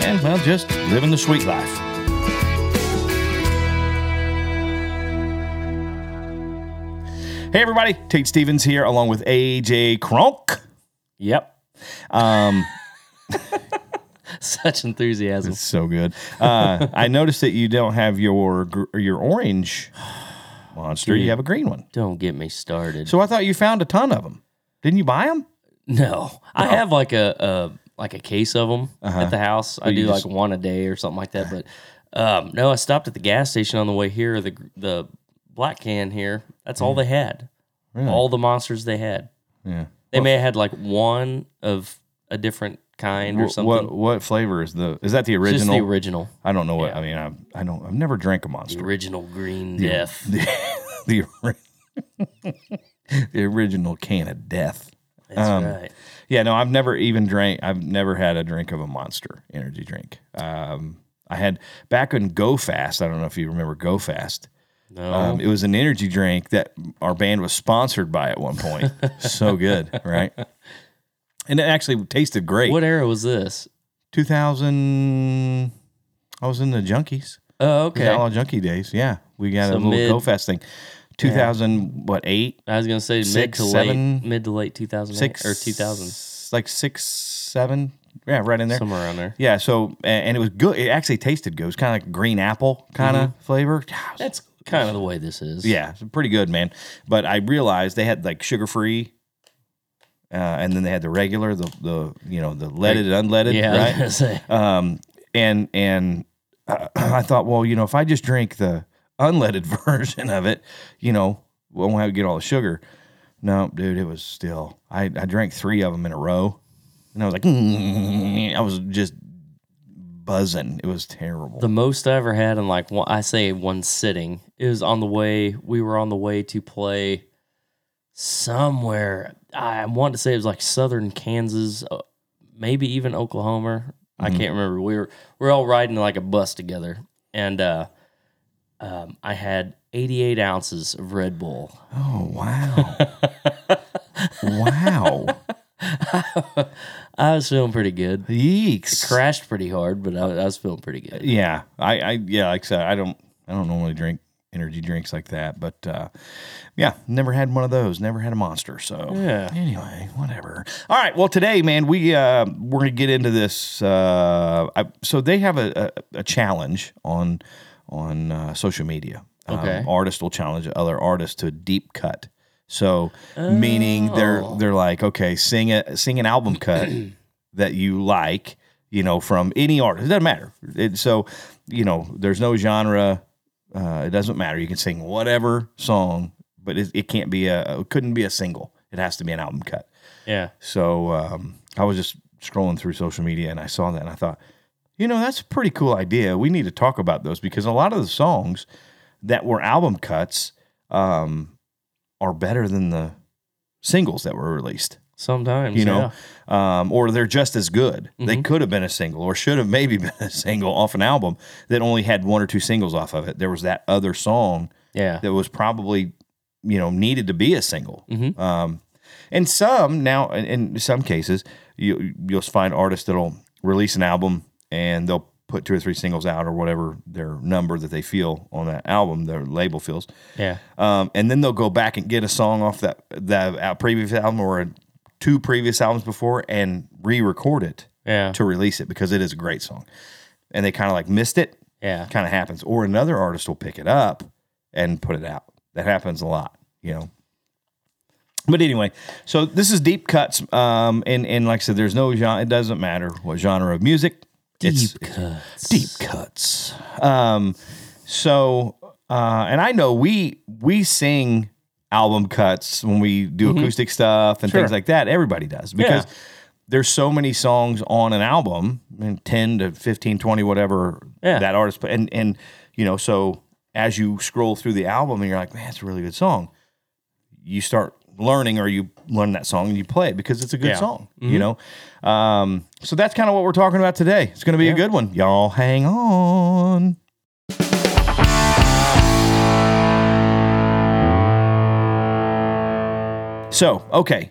and, well, just living the sweet life. Hey, everybody, Tate Stevens here, along with AJ Kronk. Yep. Um, Such enthusiasm. it's so good. Uh, I noticed that you don't have your your orange monster; you have a green one. Don't get me started. So I thought you found a ton of them. Didn't you buy them? no, I have like a, a like a case of them at the house. I Uh-huh. do just- like one a day or something like that. But um, no, I stopped at the gas station on the way here. The the black can here. That's all they had. All the monsters they had. Yeah. They may have had like one of a different kind or something. What what flavor is the? Is that the Just original? the original. I don't know what. Yeah. I mean, I, I don't. I've never drank a monster. The original green death. The the, the original can of death. That's um, right. Yeah, no, I've never even drank. I've never had a drink of a monster energy drink. Um, I had back in Go Fast. I don't know if you remember Go Fast. No. Um, it was an energy drink that our band was sponsored by at one point. so good, right? And it actually tasted great. what era was this? 2000 I was in the junkies. Oh, Okay. Outlaw junkie days. Yeah. We got So a little mid- Go Fast thing. 2000 what, 8? I was gonna say mid Six, to seven, late, mid to late 2000 6 or 2000, Like 6 7. Yeah, right in there. somewhere around there. Yeah, so a- and it was good. It actually tasted good. It was kind of like green apple kind of flavor. Yeah, it That's kind of the way this is. yeah, it's pretty good, man. But I realized they had like sugar free, uh, and then they had the regular, the the you know the leaded and unleaded, yeah. I was right? gonna say. um, and and uh, I thought, well, you know, if I just drink the unleaded version of it, you know, we won't have to get all the sugar. No, dude, it was still. I I drank three of them in a row, and I was like, I was just buzzing. It was terrible. The most I ever had in like one, I say one sitting. is on the way. We were on the way to play somewhere. I want to say it was like southern Kansas, uh, maybe even Oklahoma. I Mm-hmm. can't remember. We were we are all riding like a bus together, and uh, um, I had 88 ounces of Red Bull. oh wow, wow, I was feeling pretty good. yeeks. Crashed pretty hard, but I, I was feeling pretty good. Yeah, I, I yeah, like I said, I don't I don't normally drink energy drinks like that, but uh, yeah, never had one of those. Never had a monster. So Yeah. Anyway, whatever. All right. Well, today, man, we uh, we're gonna get into this. Uh, I, so they have a, a, a challenge on on uh, social media. Okay. Um, artists will challenge other artists to a deep cut. So meaning they're Oh. they're like, okay, sing a sing an album cut that you like, you know, from any artist. It doesn't matter. It, so, you know, there's no genre. Uh, it doesn't matter. You can sing whatever song, but it, it can't be a, it couldn't be a single. It has to be an album cut. Yeah. So um, I was just scrolling through social media and I saw that and I thought, you know, that's a pretty cool idea. We need to talk about those because a lot of the songs that were album cuts um, are better than the singles that were released Sometimes you know, yeah. um, or they're just as good. They Mhm. could have been a single, or should have maybe been a single off an album that only had one or two singles off of it. There was that other song yeah. that was probably, you know, needed to be a single. Mhm. Um, and some now, in, in some cases, you you'll find artists that'll release an album and they'll put two or three singles out or whatever their number that they feel on that album, their label feels. Yeah. Um, and then they'll go back and get a song off that that uh, previous album or two previous albums before and re-record it Yeah. to release it because it is a great song. And they kind of like missed it. Yeah. Kind of happens. Or another artist will pick it up and put it out. That happens a lot, you know. But anyway, so this is deep cuts, um, and and like I said, there's no genre. It doesn't matter what genre of music. It's Deep cuts. deep cuts. Um, so, uh, and I know we we sing album cuts when we do acoustic stuff and things like that. Everybody does because Yeah. there's so many songs on an album. and 10 to 15, 20, whatever Yeah. that artist. And, and, you know, so as you scroll through the album and you're like, man, it's a really good song, you start learning or you learn that song and you play it because it's a good Yeah. song, you know? Um, so that's kind of what we're talking about today. It's going to be a good one. Y'all hang on. So, okay.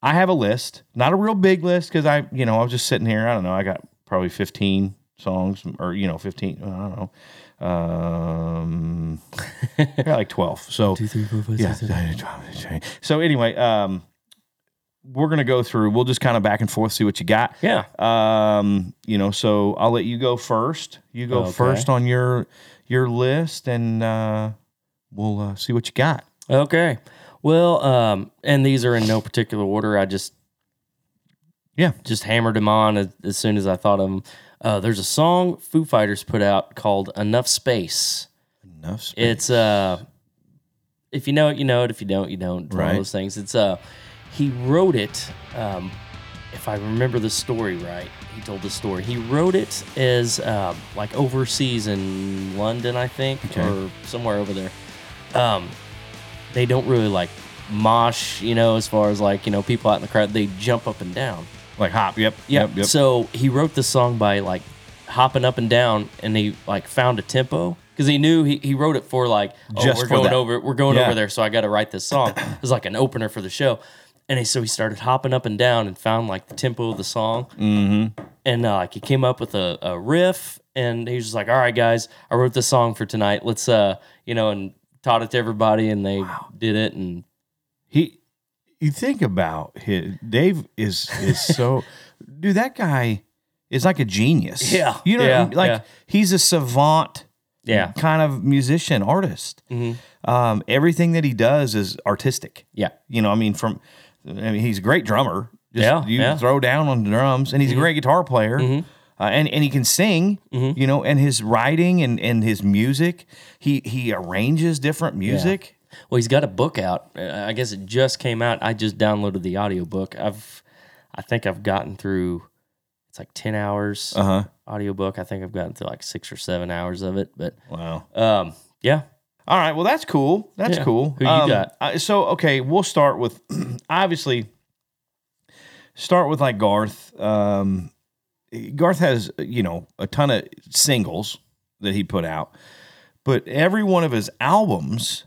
I have a list, not a real big list because I, you know, I was just sitting here. I don't know. I got probably 15 songs or, you know, 15, I don't know. Um, got like 12. So, yeah. So, anyway, um, we're going to go through, we'll just kind of back and forth, see what you got. Yeah. Um, you know, so I'll let you go first. You go Okay. first on your your list, and uh, we'll uh, see what you got. Okay. Well, um, and these are in no particular order. I just Yeah. just hammered them on as, as soon as I thought of them. Uh, there's a song Foo Fighters put out called "Enough Space." Enough space. It's uh, if you know it, you know it. If you don't, you don't. It's One Right. of those things. It's uh, he wrote it. Um, if I remember the story right, he told the story. He wrote it as uh, like overseas in London, I think, Okay. or somewhere over there. Um, they don't really like mosh, you know, as far as like you know people out in the crowd. They jump up and down. Like hop. Yep. Yep. Yep. Yep. So he wrote the song by like hopping up and down, and he like found a tempo because he knew he, he wrote it for like oh Just we're for going that. over we're going Yeah. over there, so I got to write this song. it was like an opener for the show, and he, so he started hopping up and down and found like the tempo of the song, mm-hmm. and uh, like he came up with a, a riff, and he was just like, all right guys, I wrote this song for tonight. Let's uh you know and taught it to everybody, and they did it, and he. You think about his Dave is is so, dude. That guy is like a genius. Yeah. You know, Yeah. like Yeah. he's a savant. yeah, Kind of musician, artist. Um, everything that he does is artistic. yeah, You know, I mean, from I mean, he's a great drummer. Just, Yeah, you yeah. Mm-hmm. throw down on the drums, and he's a great guitar player. Uh, and and he can sing, Mm-hmm. you know, and his writing and, and his music, he he arranges different music. Well, he's got a book out. Uh, I guess it just came out. I just downloaded the audiobook. I've I think I've gotten through it's like 10 hours Uh huh. audiobook. I think I've gotten through like 6 or 7 hours of it, but Wow. um yeah. All right. Well, that's cool. That's Yeah. cool. Who you Um, got? I- so okay, we'll start with obviously start with like Garth. Um, Garth has you know a ton of singles that he put out, but every one of his albums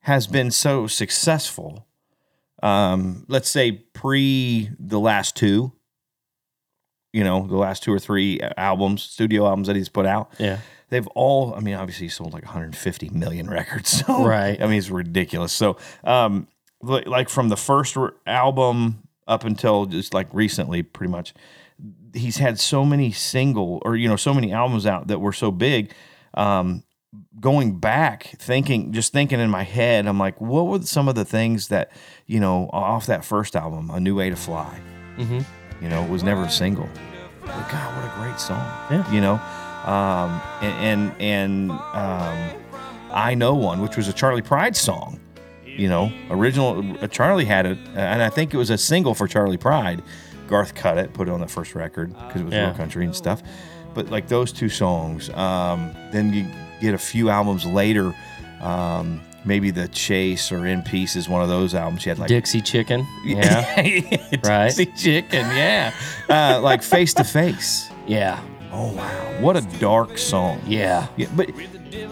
has been so successful. Um, let's say pre the last two, you know, the last two or three albums, studio albums that he's put out Yeah. they've all i mean obviously he sold like 150 million records so Right. i mean it's ridiculous so um like from the first album up until just like recently pretty much he's had so many single or you know so many albums out that were so big um going back thinking just thinking in my head i'm like what were some of the things that you know off that first album a new way to fly? Mhm. you know it was never a single. But god what a great song. Yeah. you know? Um and and, and um i know one which was a charley pride song you know? Original uh, charley had it and i think it was a single for charley pride. Garth cut it put it on the first record because it was Yeah. real country and stuff but like those two songs um then you get a few albums later um maybe the chase or in peace is one of those albums you had like Dixie Chicken. Yeah. Right. Dixie chicken yeah uh like face to face yeah. Oh wow, what a dark song. Yeah. Yeah, but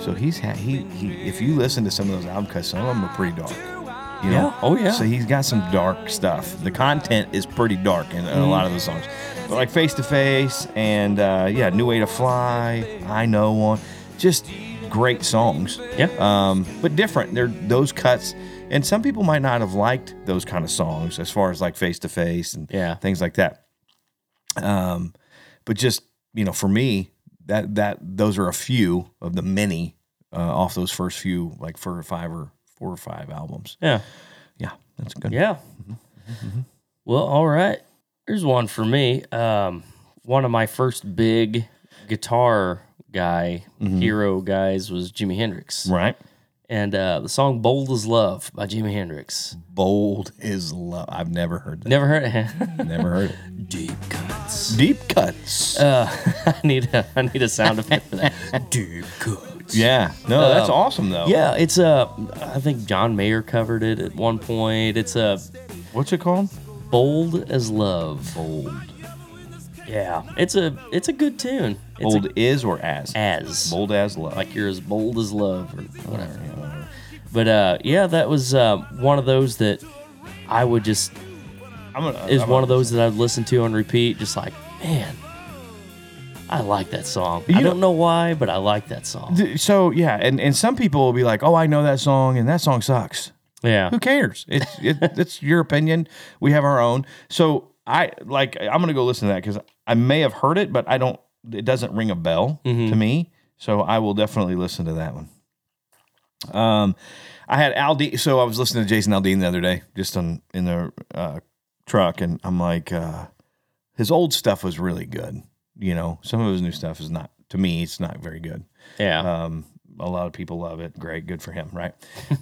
so he's had he he. If you listen to some of those album cuts, some of them are pretty dark. You know? Yeah. Oh, yeah. So he's got some dark stuff. The content is pretty dark in, in a lot of the songs, but like face to face and uh, yeah, new way to fly. I know one. Just great songs. Yeah. Um, but different. They're those cuts. And some people might not have liked those kind of songs as far as like face to face and Yeah. things like that. Um, but just you know, for me, that that those are a few of the many uh, off those first few like four or five or four or five albums. Yeah. Yeah, that's good. Yeah. Well, all right. Here's one for me. Um, one of my first big guitar guy hero guys was Jimi Hendrix, Right. and uh, the song "Bold as Love" by Jimi Hendrix. Bold is love. I've never heard that. Never heard it. Never heard it. Deep cuts. Deep cuts. Uh, I need a I need a sound effect for that. Deep cuts. Yeah. No, that's um, awesome though. Yeah, it's a. I think John Mayer covered it at one point. It's a What's it called? bold as love. Bold. Yeah, it's a it's a good tune. It's Bold a, is or as? as Bold as love. like you're as bold as love or whatever. whatever. But uh, yeah, that was uh, one of those that I would just I'm gonna, is I'm one of those that I'd listen to on repeat. Just like man, I like that song. I don't know- why, but I like that song. So yeah, and, and some people will be like, "Oh, I know that song, and that song sucks." Yeah, Who cares? It's it, it's your opinion. We have our own. So I like I'm gonna go listen to that because I may have heard it, but I don't. It doesn't ring a bell to me. So I will definitely listen to that one. Um, I had Aldean. So I was listening to Jason Aldean the other day, just on in the uh, truck, and I'm like, uh, his old stuff was really good. You know, some of his new stuff is not. To me, it's not very good. yeah. Um, a lot of people love it. Great, good for him, right?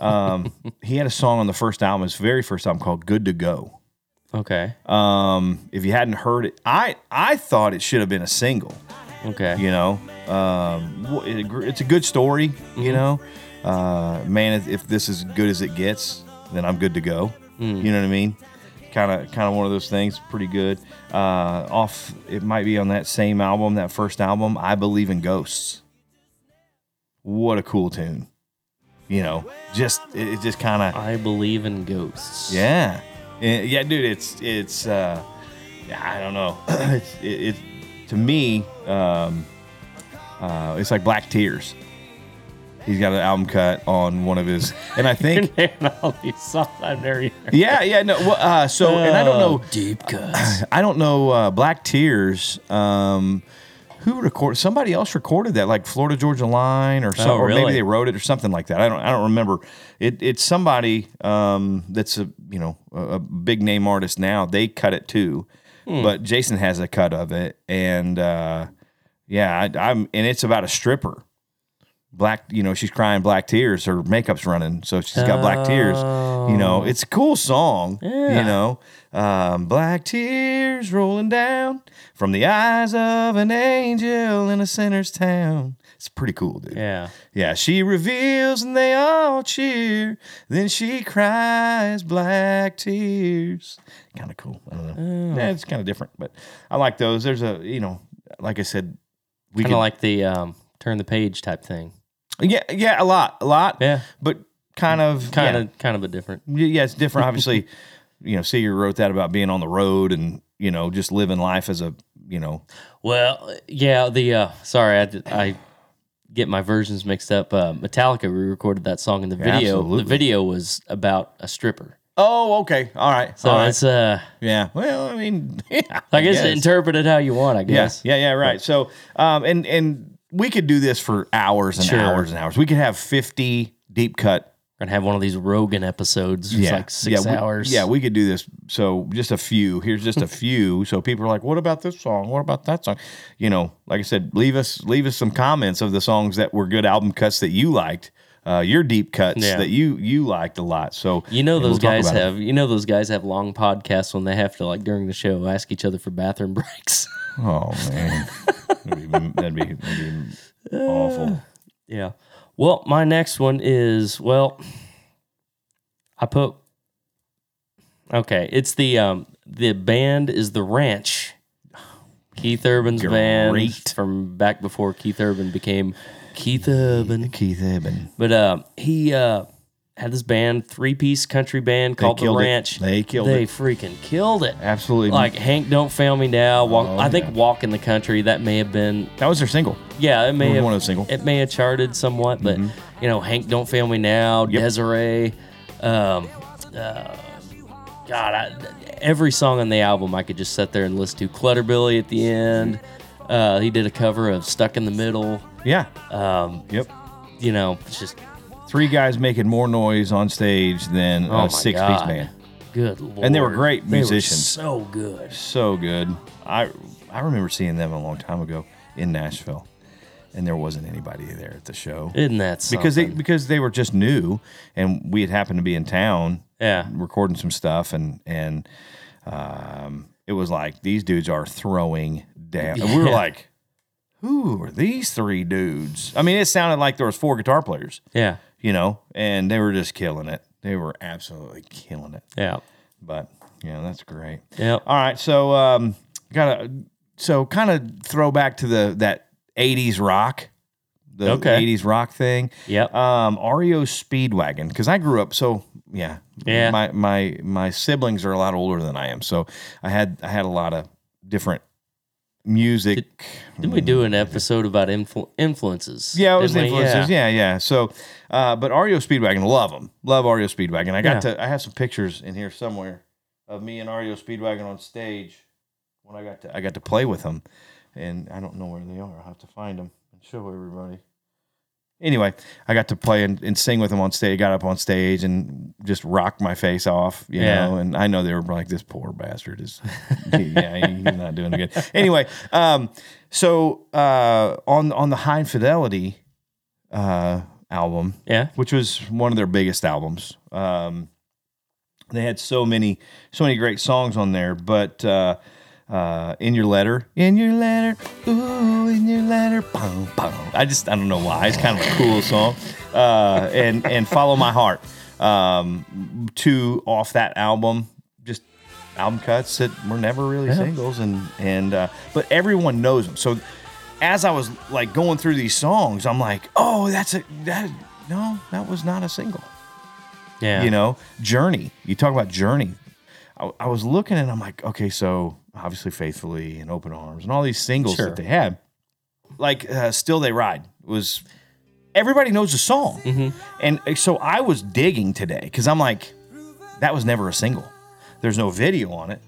Um, he had a song on the first album, his very first album, called "Good to Go." okay, Um, if you hadn't heard it, I I thought it should have been a single. okay. You know, um, it- it's a good story. You know, uh, man, if, if this is good as it gets, then I'm good to go. You know what I mean? Kind of, kind of one of those things. Pretty good. Uh, off, it might be on that same album, that first album. I believe in ghosts. What a cool tune. You know, just it, it just kind of I believe in ghosts. yeah, yeah, yeah, dude. It's it's. uh yeah, I don't know. it's it, it to me. Um, uh, it's like Black Tears. He's got an album cut on one of his, and I think all these songs I've never heard. yeah, yeah, no. Well, uh, so and I don't know. deep cuts. I don't know uh, Black Tears. Um, who recorded? Somebody else recorded that, like Florida Georgia Line, or some, Oh, or maybe they wrote it or something like that. I don't. I don't remember. It, it's somebody um, that's a you know a, a big name artist now. They cut it too, Hmm. but Jason has a cut of it, and uh, yeah, I, I'm and it's about a stripper. Black, you know, she's crying black tears. Her makeup's running, so she's got black tears. You know, it's a cool song. You know, um, black tears rolling down from the eyes of an angel in a sinner's town. It's pretty cool, dude. Yeah. Yeah, she reveals and they all cheer. Then she cries black tears. Kind of cool. I don't know. Oh. Yeah, it's kind of different, but I like those. There's a, you know, like I said, we Kind of like the um, turn the page type thing. Yeah, yeah, a lot, a lot. Yeah. but kind of, Kind yeah. of kind of a different. Yeah, it's different. Obviously, you know, Seger wrote that about being on the road and you know just living life as a you know. Well, yeah, the uh sorry, I, I get my versions mixed up. Uh, Metallica re-recorded that song in the video. Absolutely. The video was about a stripper. Oh, okay, all right, So all right. it's uh yeah. Well, I mean, yeah, I guess guess. interpret it how you want, I yeah, guess. yeah, yeah, right. So, um, and and we could do this for hours and Sure. hours and hours. We could have fifty deep cut. We're gonna have one of these Rogan episodes. It's like six yeah, we- hours. yeah, we could do this. So just a few. Here's just a few. So people are like, "What about this song? What about that song?" You know, like I said, leave us leave us some comments of the songs that were good album cuts that you liked. Uh, your deep cuts Yeah. that you you liked a lot. So You know and those we'll talk guys about it. have you know those guys have long podcasts when they have to like during the show ask each other for bathroom breaks. Oh man, that'd be that'd be, that'd be awful. yeah. Well, my next one is well I put Okay, it's the um the band is the Ranch. Keith Urban's band from back before Keith Urban became Keith Urban. Keith Eben. But uh, he uh, had this band, three piece country band called The killed it. Ranch. They killed they it. They freaking killed it. Absolutely. Like Hank, don't fail me now. Walk, Oh, I think yeah. Walk in the Country. That may have been, that was their single. yeah, it may It have one of the single. It may have charted somewhat, but you know, Hank, don't fail me now. Yep. Desiree, um, uh, God, I, every song on the album I could just sit there and listen to. Clutterbilly at the end. Uh, he did a cover of Stuck in the Middle. Yeah. Um, Yep. you know, it's just Three guys making more noise on stage than Oh a six God. piece band. good. Lord. And they were great They were musicians. so good. so good. I I remember seeing them a long time ago in Nashville, and there wasn't anybody there at the show Isn't that something? because they because they were just new, and we had happened to be in town yeah. recording some stuff, and and um, it was like these dudes are throwing down. And we were like, who are these three dudes? I mean, it sounded like there was four guitar players, Yeah. you know, and they were just killing it. They were absolutely killing it. Yeah. But yeah, that's great. Yeah. All right, so um, gotta so kind of throw back to the that '80s rock, the Okay. '80s rock thing. Yep. Um, REO Speedwagon because I grew up so yeah Yeah. My my my siblings are a lot older than I am, so I had I had a lot of different music. Didn't we do an episode about influ- influences? Yeah, it was Didn't influences. Yeah. yeah, So, uh, but REO Speedwagon, love them. Love REO Speedwagon. I got Yeah. to. I have some pictures in here somewhere of me and REO Speedwagon on stage when I got to. I got to play with them, and I don't know where they are. I'll have to find them and show everybody. Anyway, I got to play and, and sing with them on stage. Got up on stage and just rocked my face off, you Yeah. know. And I know they were like, "This poor bastard is, yeah, he's not doing good." Anyway, um, so uh, on on the High Fidelity uh, album, Yeah. which was one of their biggest albums. Um, they had so many, so many great songs on there. But uh, uh, in your letter, in your letter, ooh, in your letter, boom, boom. I just, I don't know why. It's kind of a cool song. Uh, and and follow my heart. Um, two off that album, just album cuts that were never really singles, and and uh, but everyone knows them. So as I was like going through these songs, I'm like, oh, that's a that no, that was not a single. Yeah. You know, Journey. You talk about Journey. I, I was looking and I'm like, okay, so obviously Faithfully and Open Arms and all these singles Sure. that they had, like uh, Still They Ride was everybody knows the song, Mm-hmm. and uh, so I was digging today because I'm like, that was never a single. There's no video on it.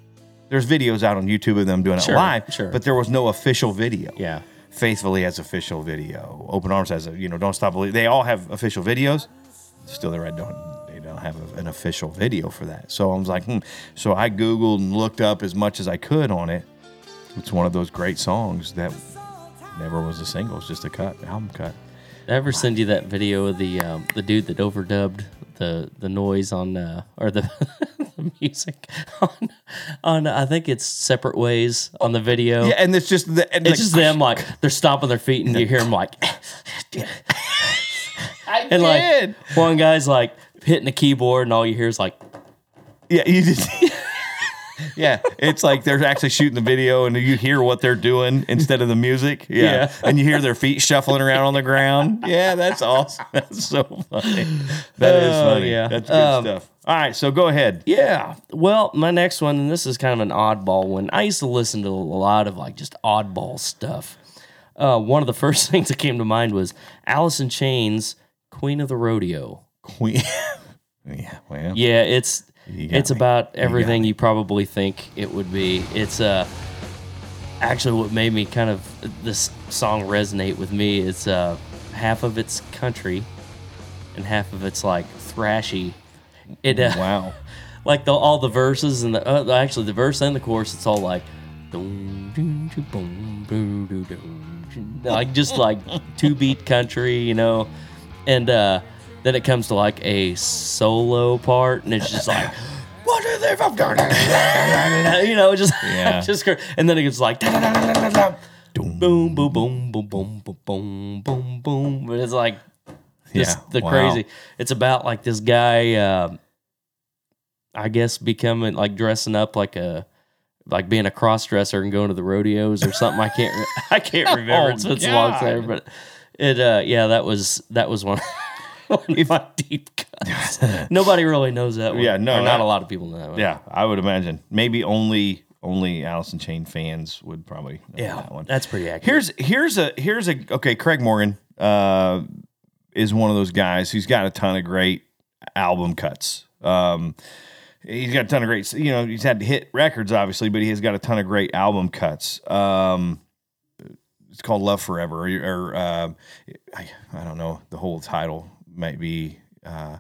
There's videos out on YouTube of them doing it live, sure. but there was no official video. Yeah. Faithfully has official video. Open Arms has a, you know, Don't Stop Believing. They all have official videos. Still, they ride don't. Don't have a, an official video for that. So I was like, hmm. So I googled and looked up as much as I could on it. It's one of those great songs that never was a single. It's just a cut, album cut. Did I ever send you that video of the um, the dude that overdubbed the the noise on uh, or the, the music on on I think it's separate ways on the video. Yeah, and it's just the, and It's like, just them like they're stomping their feet and you hear them like I and like one guy's like hitting the keyboard and all you hear is like Yeah, you just. yeah, it's like they're actually shooting the video, and you hear what they're doing instead of the music. Yeah, Yeah. and you hear their feet shuffling around on the ground. Yeah, that's awesome. That's so funny. That is Oh, funny. yeah. that's good Um, stuff. All right, so go ahead. Yeah. Well, my next one, and this is kind of an oddball one. I used to listen to a lot of like just oddball stuff. Uh, one of the first things that came to mind was Alice in Chains, Queen of the Rodeo. Queen. yeah, well, Yeah, it's it's me. about everything me. you probably think it would be. It's uh actually what made me kind of this song resonate with me is uh half of it's country and half of it's like thrashy. It uh, wow. like the all the verses and the uh, actually the verse and the chorus it's all like like just like two beat country you know and uh then it comes to like a solo part and it's just like what are they from you know just Yeah. just and then it gets like Dum. boom boom boom boom boom boom boom boom boom but it's like just Yeah, the wow. crazy. It's about like this guy, uh, I guess, becoming like dressing up like a like being a cross dresser and going to the rodeos or something. I can't re- I can't remember. Oh, it's been so long God. there, but it uh, yeah, that was that was one. Of my deep cuts. Nobody really knows that one. Yeah, no, Or not a lot of people know that one. Yeah, I would imagine. Maybe only only Alice in Chains fans would probably know yeah, that one. that's pretty accurate. Here's here's a here's a okay. Craig Morgan uh, is one of those guys who's got a ton of great album cuts. Um, he's got a ton of great. You know, he's had hit records obviously, but he has got a ton of great album cuts. Um, it's called Love Forever, or, or uh, I, I don't know. The whole title might be. Uh,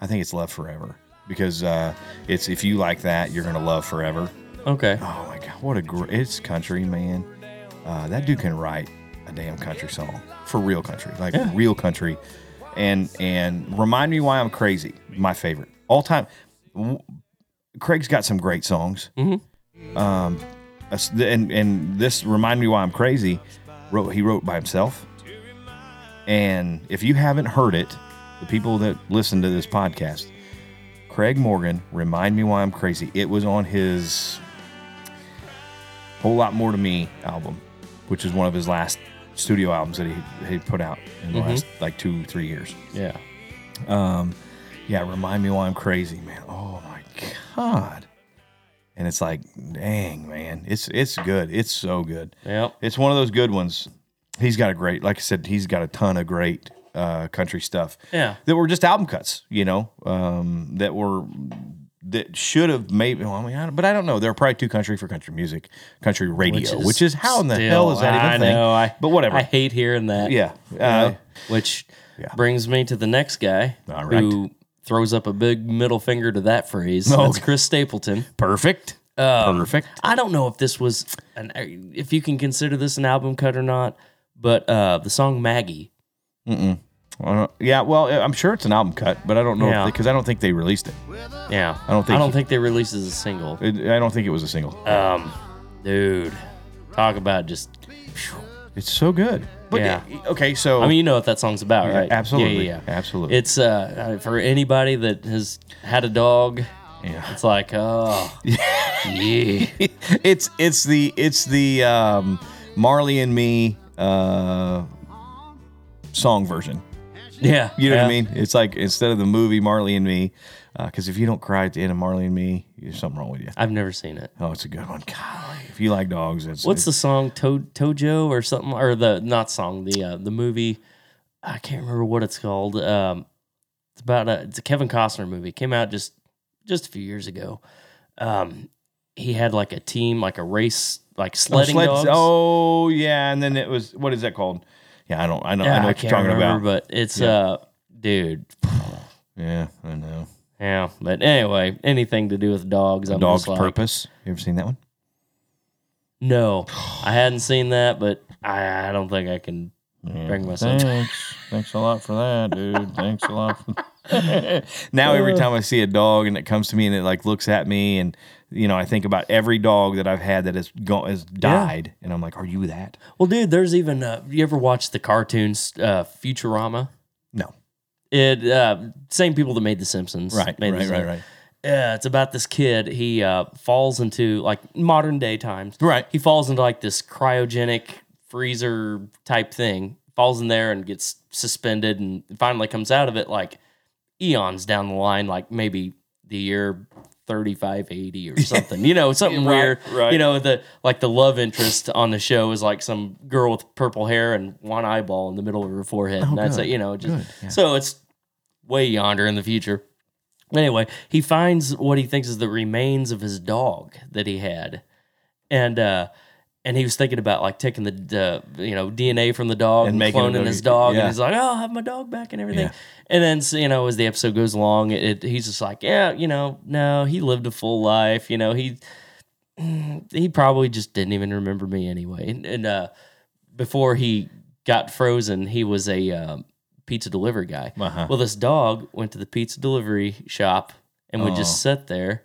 I think it's Love Forever because uh, it's if you like that, you're gonna love forever. okay. Oh my god, what a great! It's country, man. Uh, that dude can write a damn country song for real country, like real country, and and remind me why I'm crazy. My favorite all time. W- Craig's got some great songs. Mhm. Um, and and this remind me why I'm crazy. Wrote he wrote by himself. And if you haven't heard it, the people that listen to this podcast, Craig Morgan, remind me why I'm crazy. It was on his whole lot more to me album, which is one of his last studio albums that he he put out in the last mm-hmm. like two three years. Yeah. Um, yeah, remind me why I'm crazy, man. Oh my god. And it's like, dang, man. It's it's good. It's so good. Yeah, It's one of those good ones. He's got a great, like I said, he's got a ton of great uh, country stuff. Yeah. That were just album cuts, you know, um, that were that should have maybe. Well, I mean, I but I don't know. There are probably two country for country music, country radio, which is, how in the hell is that even I thing? know. I, but whatever. I hate hearing that. yeah. Uh, which yeah. brings me to the next guy All right. who throws up a big middle finger to that phrase. Oh. That's Chris Stapleton. perfect. Um, perfect. I don't know if this was an if you can consider this an album cut or not, but uh, the song Maggie. I don't- yeah. Well, I'm sure it's an album cut, but I don't know Yeah. because I don't think they released it. Yeah, I don't think I don't he- think they released it as a single. It, I don't think it was a single. Um, dude, talk about just. It's so good. But Yeah. okay, so I mean, you know what that song's about, right? absolutely, Yeah, yeah, yeah. absolutely. It's uh for anybody that has had a dog. yeah. It's like, oh, yeah, it's it's the it's the um, Marley and Me uh, song version. Yeah. You know what I mean? It's like instead of the movie Marley and Me, because if you don't cry at the end of Marley and Me, there's something wrong with you. I've never seen it. Oh, it's a good one. Golly, if you like dogs, it's What's the song to- Tojo or something or the not song the uh, the movie? I can't remember what it's called. Um, it's about a it's a Kevin Costner movie. Came out just just a few years ago. Um, he had like a team, like a race, like Oh, sledding sleds- dogs. Oh yeah, and then it was what is that called? Yeah, I don't. I know. I know I what you're talking remember, about. but it's Yeah. uh, dude, Yeah, I know. yeah. But anyway, anything to do with dogs, I'm Dog's like, Purpose. You ever seen that one? No, I hadn't seen that, but I, I don't think I can bring myself. Thanks. Thanks a lot for that, dude. Thanks a lot. For now every time I see a dog and it comes to me and it like looks at me and you know I think about every dog that I've had that has gone has died and I'm like, are you that? Well, dude, there's even uh, you ever watch the cartoons uh, Futurama? No. It uh, same people that made The Simpsons, Right. made Right. Right. Right. Yeah, it's about this kid. He uh, falls into like modern day times. Right. He falls into like this cryogenic freezer type thing. Falls in there and gets suspended, and finally comes out of it like eons down the line, like maybe the year 3580 or something. you know, something Right, weird. right. You know, the like the love interest on the show is like some girl with purple hair and one eyeball in the middle of her forehead. and that's Oh, good, it, you know, just yeah. so it's way yonder in the future. Anyway, he finds what he thinks is the remains of his dog that he had, and uh, and he was thinking about like taking the, the you know DNA from the dog And and, cloning dog- his dog, yeah. and he's like, oh, I'll have my dog back and everything. Yeah. And then so, you know, as the episode goes along, it, he's just like, yeah, you know, no, he lived a full life. You know, he he probably just didn't even remember me anyway. And, and uh, before he got frozen, he was a um, pizza delivery guy. Uh-huh. Well, this dog went to the pizza delivery shop and would Oh. just sit there,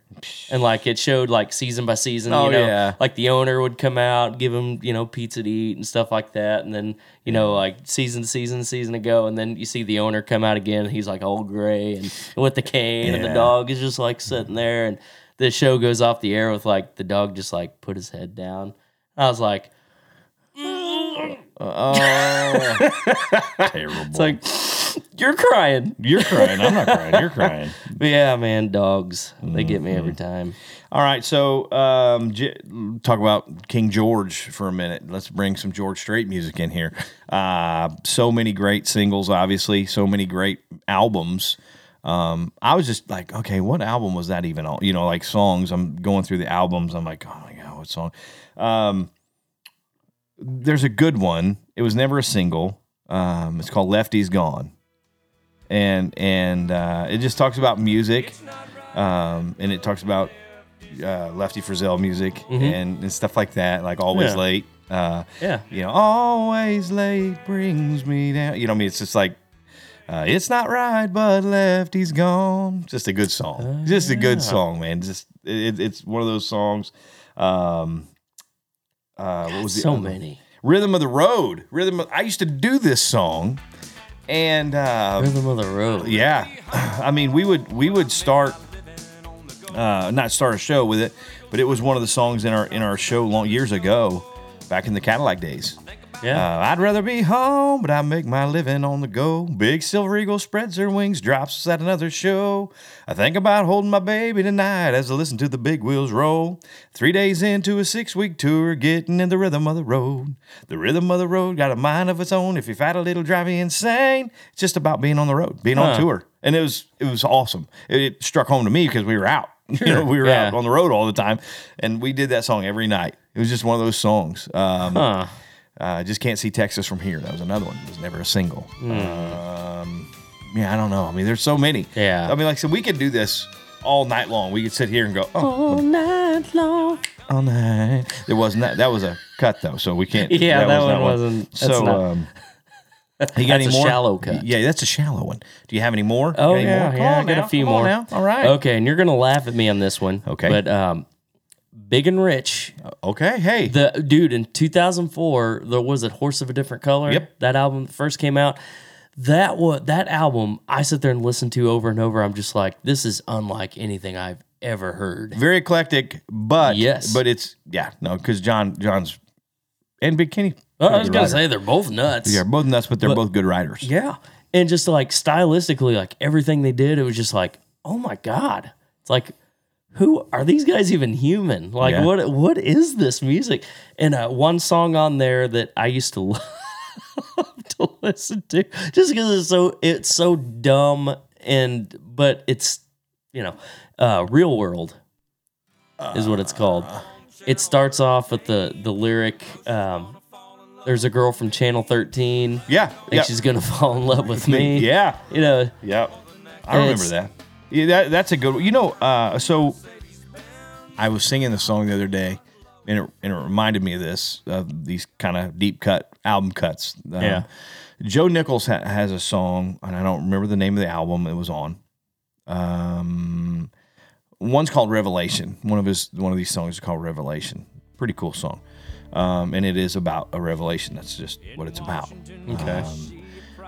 and like it showed like season by season. Oh, you know, yeah. like the owner would come out, give him you know pizza to eat and stuff like that, and then you know like season to season to season ago, and then you see the owner come out again, and he's like all gray and with the cane, and the Yeah. dog is just like sitting there, and the show goes off the air with like the dog just like put his head down. I was like, Oh, terrible. it's like you're crying. you're crying. I'm not crying. You're crying. Yeah, man, dogs they get me Mm-hmm. every time. All right, so um, J- talk about King George for a minute. Let's bring some George Strait music in here. Uh, so many great singles, obviously. So many great albums. Um, I was just like, okay, what album was that even on? You know, like songs. I'm going through the albums. I'm like, oh my god, what song? Um, there's a good one. It was never a single. Um, it's called Lefty's Gone, and and uh, it just talks about music, um, and it talks about uh, Lefty Frizzell music and, and stuff like that, like Always Mm-hmm. Yeah. Late. Uh, Yeah. you know, Always Late brings me down. You know, what I mean, it's just like, uh, it's not right, but Lefty's gone. Just a good song. just a good yeah. song, man. Just it, it's one of those songs. Um, uh, what was the so other- many. Rhythm of the Road. Rhythm. Of, I used to do this song, and uh, Rhythm of the road. yeah, I mean we would we would start uh, not start a show with it, but it was one of the songs in our in our show long years ago, back in the Cadillac days. Yeah. Uh, I'd rather be home, but I make my living on the go. Big silver eagle spreads her wings, drops us at another show. I think about holding my baby tonight as I listen to the big wheels roll. Three days into a six week tour, getting in the rhythm of the road. The rhythm of the road got a mind of its own. If you've had a little, drive you insane. It's just about being on the road, being on Huh. tour, and it was it was awesome. It, it struck home to me because we were out. You know, we were Yeah. out on the road all the time, and we did that song every night. It was just one of those songs. Um, huh. Uh, just can't see Texas from here. That was another one. It was never a single. Um, yeah, I don't know. I mean, there's so many. Yeah. I mean, like I said, we could do this all night long. We could sit here and go, oh, All night long. all night. There wasn't that. That was a cut though, so we can't. Yeah, that was one not wasn't- that's So, not- um, you got That's any a more? shallow cut. Yeah, that's a shallow one. Do you have any more? Oh yeah, more? Yeah. I got now. a few Come on more. now. All right. Okay, and you're gonna laugh at me on this one. Okay. But um, Big and Rich, Okay. Hey. the dude in 2004, there was a Horse of a Different Color. Yep. That album first came out. That was that album. I sit there and listen to over and over. I'm just like, this is unlike anything I've ever heard. very eclectic, but Yes. but it's yeah no because John John's and Big Kenny. Oh, I was gonna writer. say they're both nuts. they're both nuts, but they're both good writers. Yeah. And just like stylistically, like everything they did, it was just like, oh my God. It's like, who are these guys even human? Like, Yeah. what what is this music? And uh, one song on there that I used to love to listen to, just because it's so it's so dumb and but it's you know, uh, real world is what it's called. It starts off with the the lyric. Um, there's a girl from Channel 13. Yeah, and yeah. she's gonna fall in love with me. Yeah, You know, Yep. I remember that. Yeah, that, that's a good one. You know, uh, so I was singing the song the other day, and it, and it reminded me of this, of these kind of deep cut album cuts. Um, Yeah. Joe Nichols ha- has a song, and I don't remember the name of the album it was on. Um, one's called Revelation. One of his one of these songs is called Revelation. Pretty cool song, um, and it is about a revelation. That's just what it's about. Okay.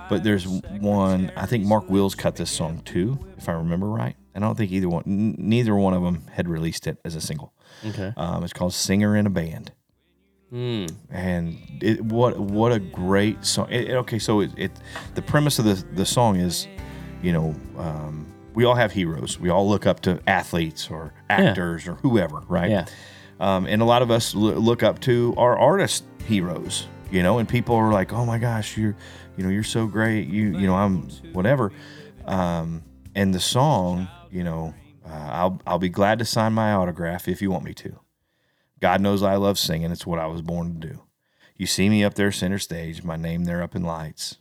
But there's one. I think Mark Wills cut this song too, if I remember right. And I don't think either one, n- neither one of them had released it as a single. okay. Um, it's called "Singer in a Band," Hmm. and it what what a great song. It, it- okay, so it, it the premise of the the song is, you know, um, we all have heroes. We all look up to athletes or actors or whoever, right? Yeah. Um, and a lot of us lo- look up to our artist heroes, you know, and people are like, "Oh my gosh, you're, you know, you're so great. You, you know, I'm whatever." Um, and the song, you know, uh, I'll I'll be glad to sign my autograph if you want me to. God knows I love singing. It's what I was born to do. You see me up there center stage, my name there up in lights.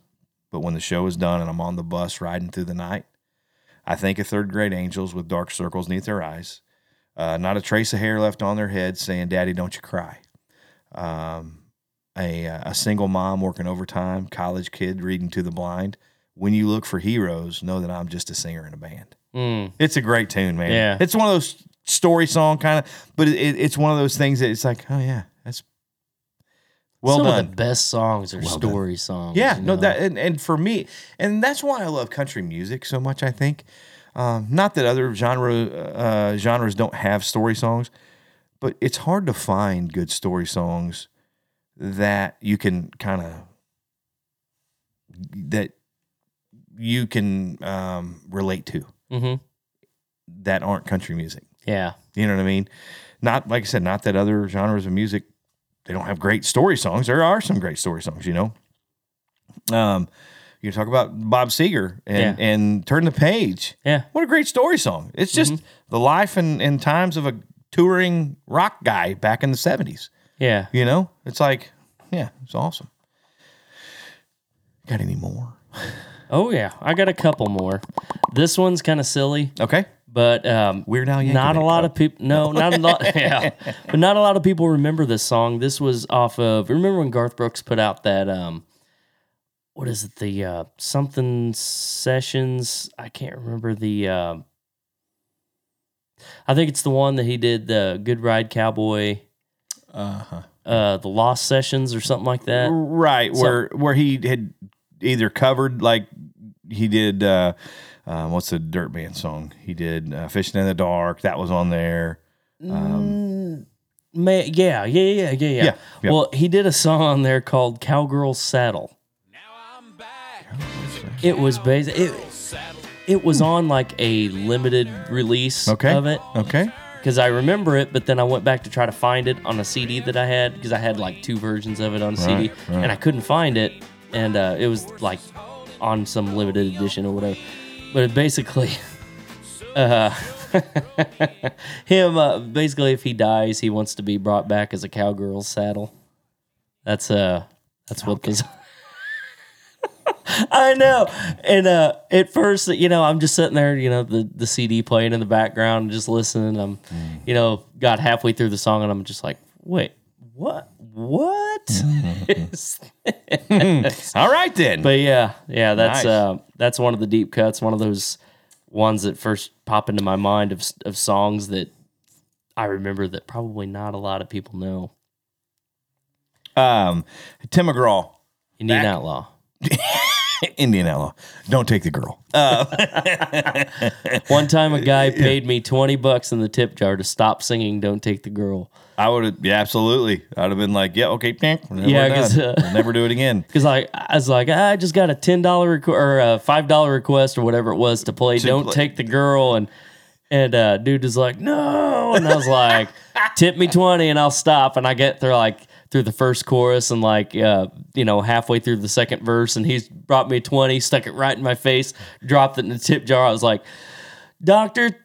But when the show is done and I'm on the bus riding through the night, I think of third grade angels with dark circles neath their eyes, uh, not a trace of hair left on their heads, saying, "Daddy, don't you cry." Um, a a single mom working overtime, college kid reading to the blind. When you look for heroes, know that I'm just a singer in a band. Mm. It's a great tune, man. Yeah. It's one of those story song kind of, but it, it, it's one of those things that it's like, oh yeah, that's well Some done. of the best songs are Well done. story songs. yeah, you no, that and, and for me, and that's why I love country music so much. I think, um, not that other genre uh, genres don't have story songs, but it's hard to find good story songs that you can kind of that you can um, relate to Mhm. that aren't country music. Yeah. You know what I mean? Not like I said, not that other genres of music they don't have great story songs. There are some great story songs, you know. Um, you talk about Bob Seger and Yeah. and Turn the Page. Yeah. What a great story song! It's just Mm-hmm. the life and, and times of a touring rock guy back in the seventies. Yeah. You know, it's like, yeah, it's awesome. Got any more? Oh yeah. I got a couple more. This one's kind of silly, Okay, but um, Weird Al Yankovic. not a lot of people. No, not a lot. yeah, but not a lot of people remember this song. This was off of. Remember when Garth Brooks put out that um, what is it? The uh, something sessions. I can't remember the. Uh, I think it's the one that he did the Good Ride Cowboy, Uh-huh. uh, the Lost Sessions or something like that. Right, where where he had either covered like he did uh, uh what's the dirt band song? He did uh, Fishing in the Dark, that was on there. May, yeah, yeah, yeah, yeah, yeah, Yeah, yeah. Well, he did a song on there called Cowgirl Saddle. Now I'm back. It was basic. It, it was on like a limited release Okay. of it Okay. Because I remember it, but then I went back to try to find it on a CD that I had because I had like two versions of it on CD Right, right. and I couldn't find it, and uh, it was like on some limited edition or whatever. But it basically, uh, him uh, basically, if he dies, he wants to be brought back as a cowgirl's saddle. That's uh, that's what this. I know. And uh at first, you know, I'm just sitting there, you know, the, the CD playing in the background, just listening. I'm, you know, got halfway through the song and I'm just like, wait, what? What? is this? All right then. but yeah, yeah, that's Nice. uh that's one of the deep cuts, one of those ones that first pop into my mind of of songs that I remember that probably not a lot of people know. um Tim McGraw, Indian Outlaw. Indian Outlaw. Don't take the girl. One time, a guy paid me twenty bucks in the tip jar to stop singing "Don't Take the Girl" I would have yeah, absolutely. I'd have been like, yeah, okay, Yeah. 'cause, uh, We'll never do it again. because I, I was like, I just got a ten dollar requ- or a five dollar request or whatever it was to play "Don't play- Take the Girl" and and uh, dude is like, no, and I was like, tip me twenty and I'll stop, and I get through like through the first chorus and like uh, you know halfway through the second verse, and he's brought me twenty, stuck it right in my face, dropped it in the tip jar. I was like, Doctor,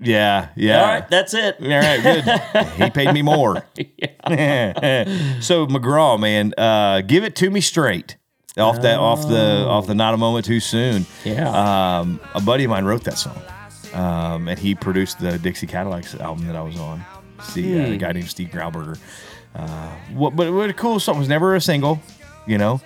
Yeah, yeah. all right, that's it. All right, good. he paid me more. so McGraw, man, uh, give it to me straight. Off that, off the, off the, not a moment too soon. Yeah. Um, a buddy of mine wrote that song, um, and he produced the Dixie Cadillacs album that I was on. See, uh, a guy named Steve Grauberger. Uh, what, but what a cool song. It was never a single, you know.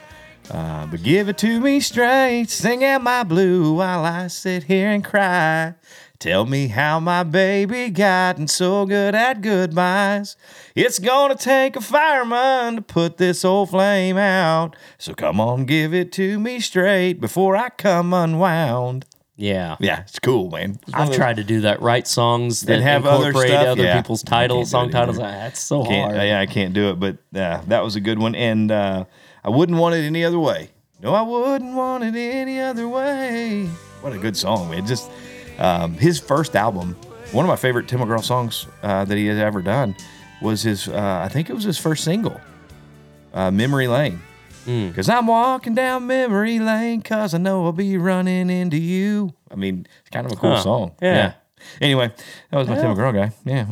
Uh, but give it to me straight, sing out my blue while I sit here and cry. Tell me how my baby gotten so good at goodbyes. It's gonna take a fireman to put this old flame out. So come on, give it to me straight before I come unwound. Yeah. Yeah, it's cool, man. It's I've tried to do that. Write songs that And have other incorporate stuff, other yeah. people's titles, song titles. Ah, That's so can't, hard. yeah, I can't do it, but uh, that was a good one, and uh, I wouldn't want it any other way. No, I wouldn't want it any other way. What a good song, man! Just um, his first album, one of my favorite Tim McGraw songs uh, that he has ever done, was his. Uh, I think it was his first single, uh, "Memory Lane." Hmm. Cause I'm walking down memory lane, cause I know I'll be running into you. I mean, it's kind of a cool Huh. song. Yeah. Anyway, that was my Tim McGraw guy. Yeah.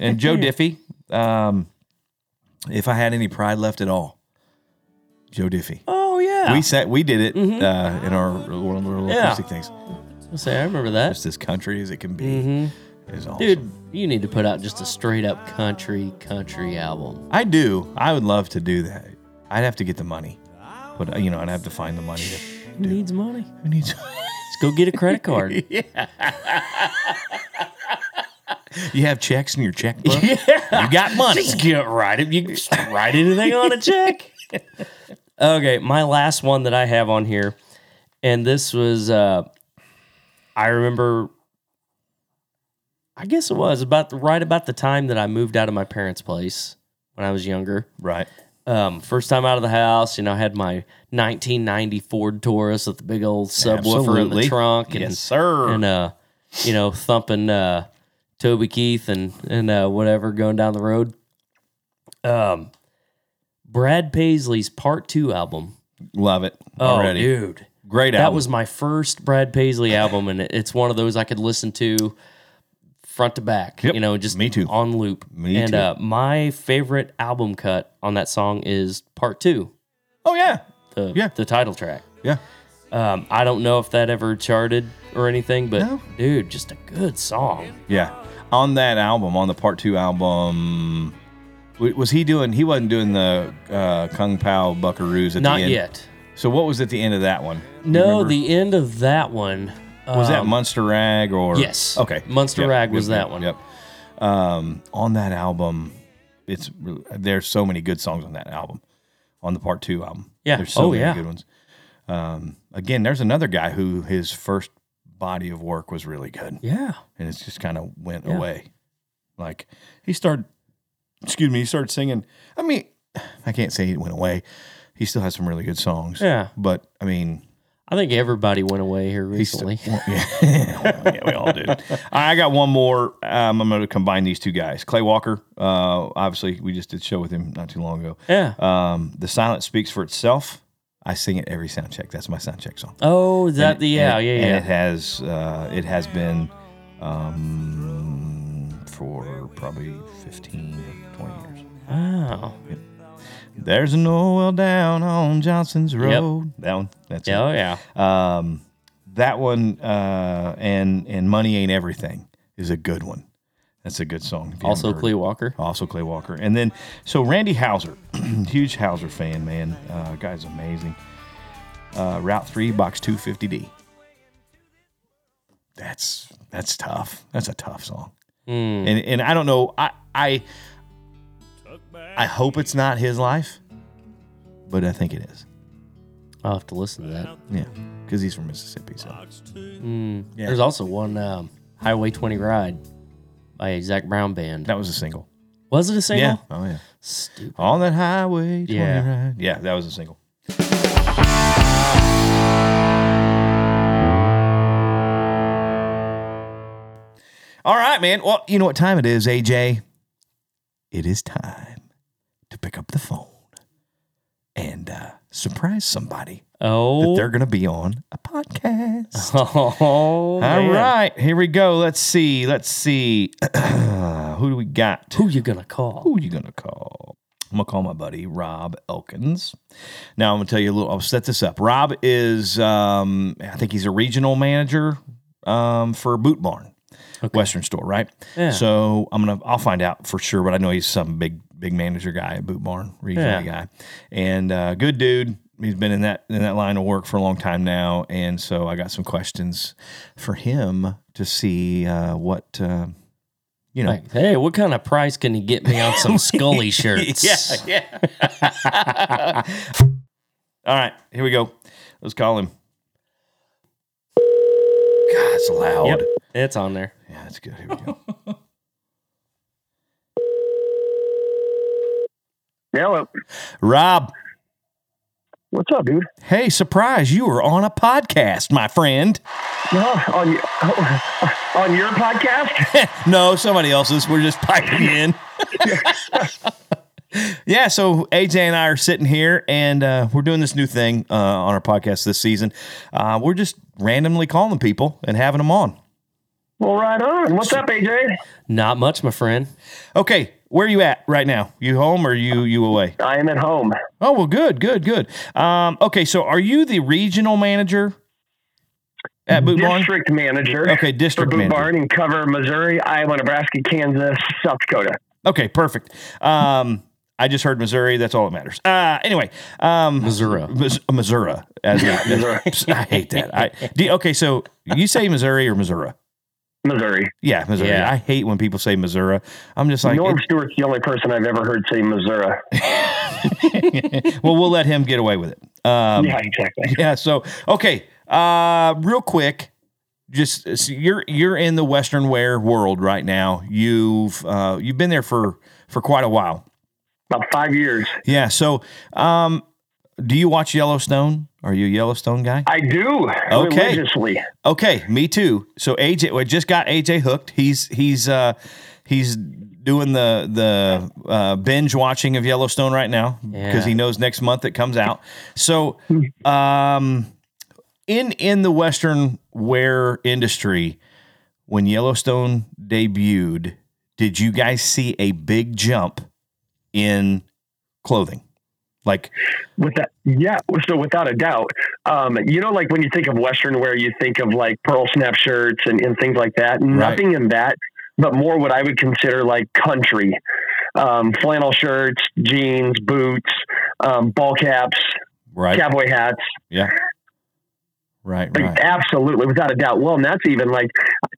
And Joe Diffie. Um, if I had any pride left at all, Joe Diffie. oh yeah. We sat, we did it uh, in our one of our little Yeah. acoustic things. I say I remember that. Just as country as it can be. It's awesome. Dude, you need to put out just a straight up country country album. I do. I would love to do that. I'd have to get the money, but uh, you know, I'd have to find the money. To, Who needs money? who needs? Let's go get a credit card. you have checks in your checkbook. You got money. Just get write it. You just write anything on a check. okay, my last one that I have on here, and this was uh I remember I guess it was about the, right about the time that I moved out of my parents' place when I was younger. Right. Um, first time out of the house, you know, I had my 1990 Ford Taurus with the big old subwoofer in the trunk, and Yes, sir. and uh, you know, thumping uh, Toby Keith and and uh, whatever going down the road. Um, Brad Paisley's Part Two album. Love it Oh, already. dude, Great that was my first Brad Paisley album, and it's one of those I could listen to front to back. Yep, You know, just me too. on loop. Me and too. Uh, my favorite album cut on that song is Part Two, oh yeah, the Yeah. the title track. yeah. Um, I don't know if that ever charted or anything, but No. dude, just a good song. Yeah. On that album, on the part two album, was he doing? He wasn't doing the uh, Kung Pao Buckaroos at Not the end. Not yet. So what was at the end of that one? No, remember? the end of that one Was that Um, Munster Rag or Yes. Okay, Munster Yep, Rag was yep, that one. Yep. Um, on that album, it's really, there's so many good songs on that album. On the part two album, Yeah. there's so Oh, many yeah. good ones. Um, again, there's another guy who his first body of work was really good, Yeah. and it's just kind of went Yeah. away. Like he started, excuse me, he started singing. I mean, I can't say it went away. He still has some really good songs. Yeah. but I mean, I think everybody went away here He's still- recently. yeah. yeah, we all did. I got one more. Um, I'm going to combine these two guys. Clay Walker. Uh, obviously, we just did a show with him not too long ago. yeah. Um, the silence speaks for itself. I sing it every sound check. That's my sound check song. Oh, is that And- the yeah, and- yeah, And yeah. it has uh, it has been um, for probably 15 or 20 years. Wow. There's an oil down on Johnson's Road. That one. That's it. Yeah, oh yeah. Um, that one uh, and and money ain't everything is a good one. That's a good song. Also Clay. Walker. Also Clay Walker, and then so Randy Houser, huge Houser fan, man. Uh, guy's amazing. Uh, Route three, box two fifty D. That's that's tough. That's a tough song. Mm. And and I don't know. I I I hope it's not his life, but I think it is. I'll have to listen to that. Yeah, because he's from Mississippi. So Mm. Yeah. There's also one um, Highway 20 Ride by a Zac Brown band. that was a single. Was it a single? Yeah. Oh yeah. Stupid. On that highway. 20 Yeah. ride. Yeah, that was a single. All right, man. Well, you know what time it is, AJ? It is time to pick up the phone and uh, surprise somebody oh. that they're going to be on a podcast. Oh, All right, here we go. Let's see. Let's see. Who do we got? Who you gonna call? Who you gonna call? I'm gonna call my buddy Rob Elkins. Now I'm gonna tell you a little. I'll set this up. Rob is, um, I think he's a regional manager um, for Boot Barn, Western Store, right? Yeah. So I'm gonna. I'll find out for sure, but I know he's some big, big manager guy at Boot Barn, regional Yeah. guy, and uh, good dude. He's been in that in that line of work for a long time now, and so I got some questions for him to see uh, what. Uh, you know, Like, hey, what kind of price can you get me on some Scully shirts? Yeah, yeah. All right, here we go. Let's call him. God, it's loud. Yep, it's on there. Yeah, that's good. Here we go. Hello. Rob, What's up, dude? hey, surprise, you were on a podcast, my friend. No, on your on your podcast? no, somebody else's. We're just piping in. yeah, so AJ and I are sitting here and uh, we're doing this new thing uh, on our podcast this season. Uh, we're just randomly calling people and having them on. Well, right on. What's up, AJ? Not much, my friend. Okay, where are you at right now? You home or you you away? I am at home. Oh well, good, good, good. Um, okay, so are you the regional manager at Boot Barn? district manager. Okay, For district Boot manager. Barn and cover Missouri, Iowa, Nebraska, Kansas, South Dakota. Okay, perfect. Um, I just heard Missouri. That's all that matters. Uh, anyway, um, Missouri. Mis- Missouri. As as- I hate that. I, do, okay, so you say Missouri or Missouri? Missouri. Yeah, Missouri. Yeah. I hate when people say Missouri. I'm just like, Norm Stewart's the only person I've ever heard say Missouri. well, we'll let him get away with it. Um, yeah, exactly. Yeah. So okay, uh, real quick, just so you're you're in the Western wear world right now. You've uh, you've been there for for quite a while. About five years. Yeah. So, um, do you watch Yellowstone? Are you a Yellowstone guy? I do Okay. religiously. Okay, me too. So AJ, we just got AJ hooked. He's he's uh he's doing the the uh, binge watching of Yellowstone right now because Yeah. he knows next month it comes out. So, um, in in the Western wear industry, when Yellowstone debuted, did you guys see a big jump in clothing? Like, With that, yeah. So without a doubt, um, you know, like when you think of Western wear, you think of like pearl snap shirts and, and things like that. Nothing in that, but more what I would consider like country, um, flannel shirts, jeans, boots, um, ball caps, right? cowboy hats. Yeah. Right, Like, right. Absolutely, without a doubt. Well, and that's even like,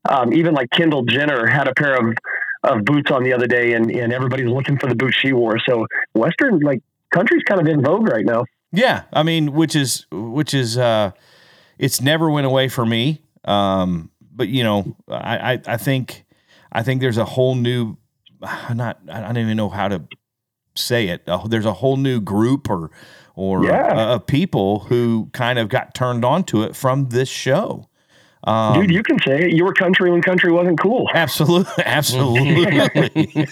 um, even like Kendall Jenner had a pair of, of boots on the other day, and, and everybody's looking for the boots she wore. So Western, like country's kind of in vogue right now. Yeah, I mean, which is which is uh, it's never went away for me. Um, but you know, I, I I think I think there's a whole new, not I don't even know how to say it. Uh, there's a whole new group or or Yeah. uh, of people who kind of got turned on to it from this show. Um, Dude, you can say it. You were country when country wasn't cool. Absolutely, absolutely.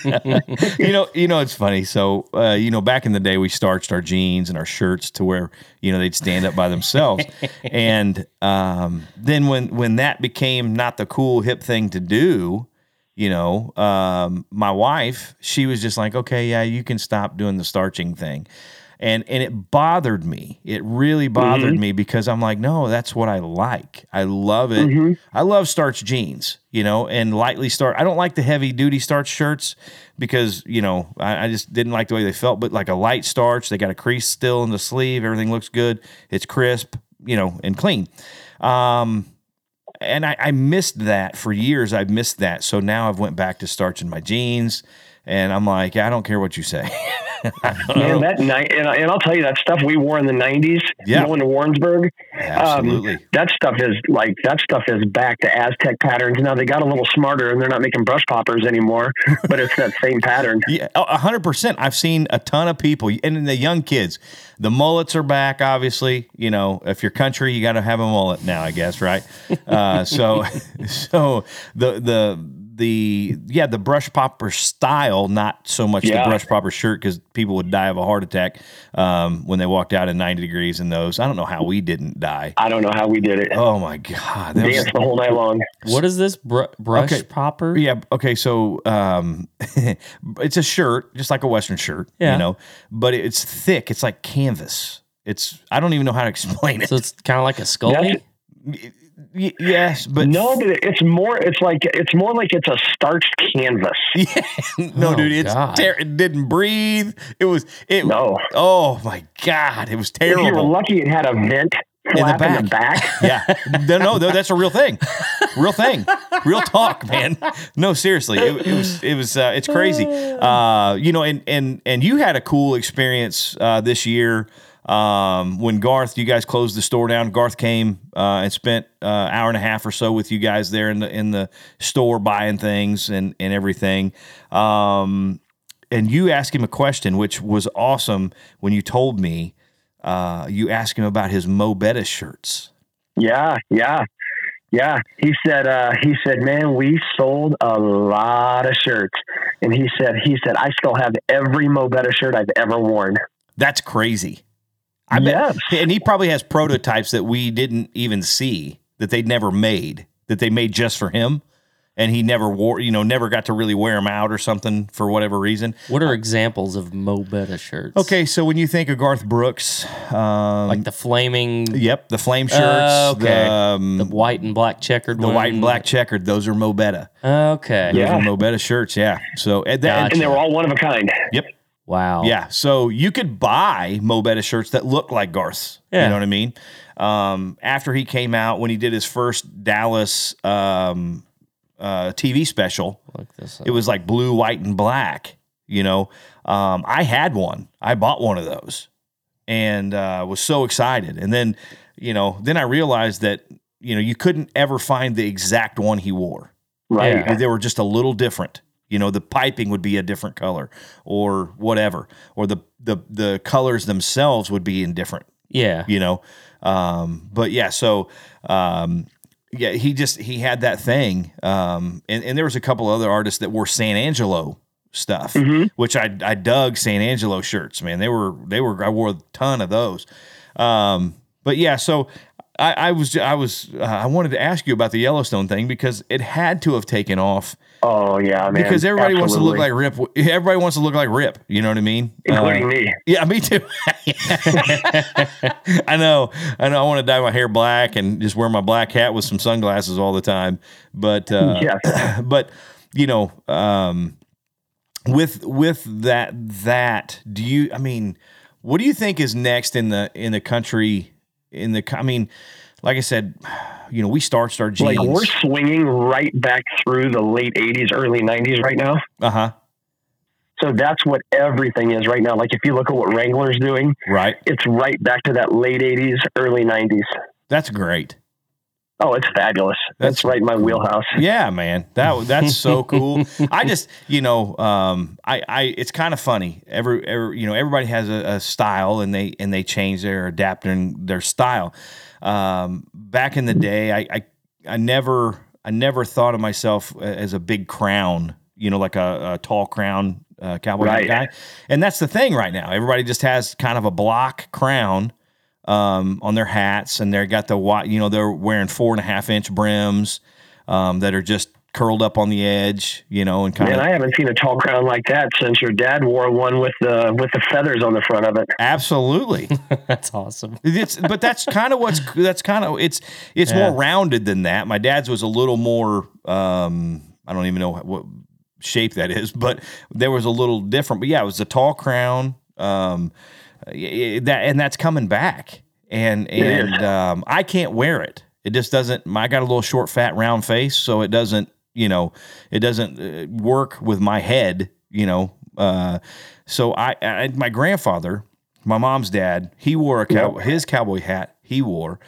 you know, you know, it's funny. So, uh, you know, back in the day, we starched our jeans and our shirts to where you know they'd stand up by themselves, and um, then when when that became not the cool hip thing to do, you know, um, my wife, she was just like, okay, yeah, you can stop doing the starching thing. And, and it bothered me. It really bothered me because I'm like, no, that's what I like. I love it. I love starch jeans, you know, and lightly starch. I don't like the heavy duty starch shirts because, you know, I, I just didn't like the way they felt. But like a light starch, they got a crease still in the sleeve. Everything looks good. It's crisp, you know, and clean. Um, and I, I missed that for years. I've missed that. So now I've went back to starching my jeans, and I'm like, I don't care what you say. Man, that night, and, and I'll tell you that stuff we wore in the '90s, Yeah. going to Warrensburg. Absolutely. Um, that stuff is like that stuff is back to Aztec patterns. Now they got a little smarter, and they're not making brush poppers anymore, but it's that same pattern. Yeah, a hundred percent. I've seen a ton of people, and the young kids. The mullets are back. Obviously, you know, if you're country, you got to have a mullet now. I guess, right? Uh, so, so the the the yeah, the brush popper style, not so much Yeah. the brush popper shirt because people would die of a heart attack um, when they walked out in ninety degrees in those. I don't know how we didn't die. I don't know how we did it. Oh my god, that was, Dance the whole night long. What is this br- brush Okay. popper? Yeah. Okay. So um, it's a shirt, just like a Western shirt. Yeah. You know, but it's thick. It's like canvas. It's I don't even know how to explain it. So it's kind of like a scully. That's- Y- yes, but No, but it's more. It's like it's more like it's a starched canvas. no, Oh, dude, it's God. ter- it didn't breathe. It was it. No. Oh my god, it was If you were lucky, it had a vent flap in the back. yeah, no, no, no, that's a real thing, real thing, real talk, man. No, seriously, it, it was, it was, uh, it's crazy. Uh, you know, and and and you had a cool experience uh, this year um, when Garth, you guys closed the store down. Garth came uh, and spent uh, hour and a half or so with you guys there in the in the store buying things and and everything. Um, and you asked him a question, which was awesome when you told me. Uh, you asked him about his Mo Betta shirts. Yeah, yeah, yeah. He said, uh, he said, man, we sold a lot of shirts, and he said, he said, I still have every Mo Betta shirt I've ever worn. That's crazy. I bet, Yes. and he probably has prototypes that we didn't even see that they'd never made that they made just for him, and he never wore, you know, never got to really wear them out or something for whatever reason. What are examples of Mo Betta shirts? Okay, so when you think of Garth Brooks, um, like the flaming, yep, the flame shirts, Uh, okay. the, um, the white and black checkered, the one. white and black checkered, those are Mo Betta. Okay. Those Yeah. are Mo Betta shirts, yeah. So and that, Gotcha. And they were all one of a kind. yep, Wow. Yeah. So you could buy Mo Betta shirts that look like Garth's. Yeah. You know what I mean? Um, after he came out, when he did his first Dallas um, uh, TV special, Look this up. it was like blue, white, and black. You know, um, I had one. I bought one of those and uh, was so excited. And then, you know, then I realized that, you know, you couldn't ever find the exact one he wore Right. Yeah. they were just a little different. You know, the piping would be a different color or whatever, or the the the colors themselves would be indifferent. yeah. You know, um, but yeah, so um, yeah, he just he had that thing, um, and and there was a couple other artists that wore San Angelo stuff, which I I dug San Angelo shirts. Man, they were they were I wore a ton of those. Um, but yeah, so I, I was I was uh, I wanted to ask you about the Yellowstone thing because it had to have taken off Oh yeah, man. because everybody wants to look like Rip. Everybody wants to look like Rip. You know what I mean? including Uh, me. yeah, me too. I know. I know. I want to dye my hair black and just wear my black hat with some sunglasses all the time. But uh, Yes. but you know, um, with with that that do you? I mean, what do you think is next in the in the country? In the, I mean, like I said, you know, we starched our jeans. Like we're swinging right back through the late '80s, early '90s right now. uh huh. So that's what everything is right now. Like if you look at what Wrangler's doing, Right. it's right back to that late '80s, early '90s. That's great. Oh, it's fabulous. That's That's, right in my wheelhouse. Yeah, man. That that's so cool. I just, you know, um, I, I, it's kind of funny. Every, every, you know, everybody has a, a style, and they and they change their adapting their style. Um, back in the day, I, I, I never, I never thought of myself as a big crown. You know, like a, a tall crown uh, cowboy Right. guy. And that's the thing right now. Everybody just has kind of a block crown um, on their hats, and they're got the white. You know, they're wearing four and a half inch brims um, that are just curled up on the edge. You know, and kind Man, of I haven't seen a tall crown like that since your dad wore one with the with the feathers on the front of it. absolutely. That's awesome. It's but that's kind of what's that's kind of it's it's Yeah. more rounded than that. My dad's was a little more. Um, I don't even know what shape that is, but there was a little different. But yeah, it was a tall crown. Um, y- y- that and that's coming back, and and um, I can't wear it. It just doesn't. I got a little short, fat, round face, so it doesn't. You know, it doesn't uh, work with my head. You know, uh, so I, I my grandfather, my mom's dad, he wore a cow, his cowboy hat. He wore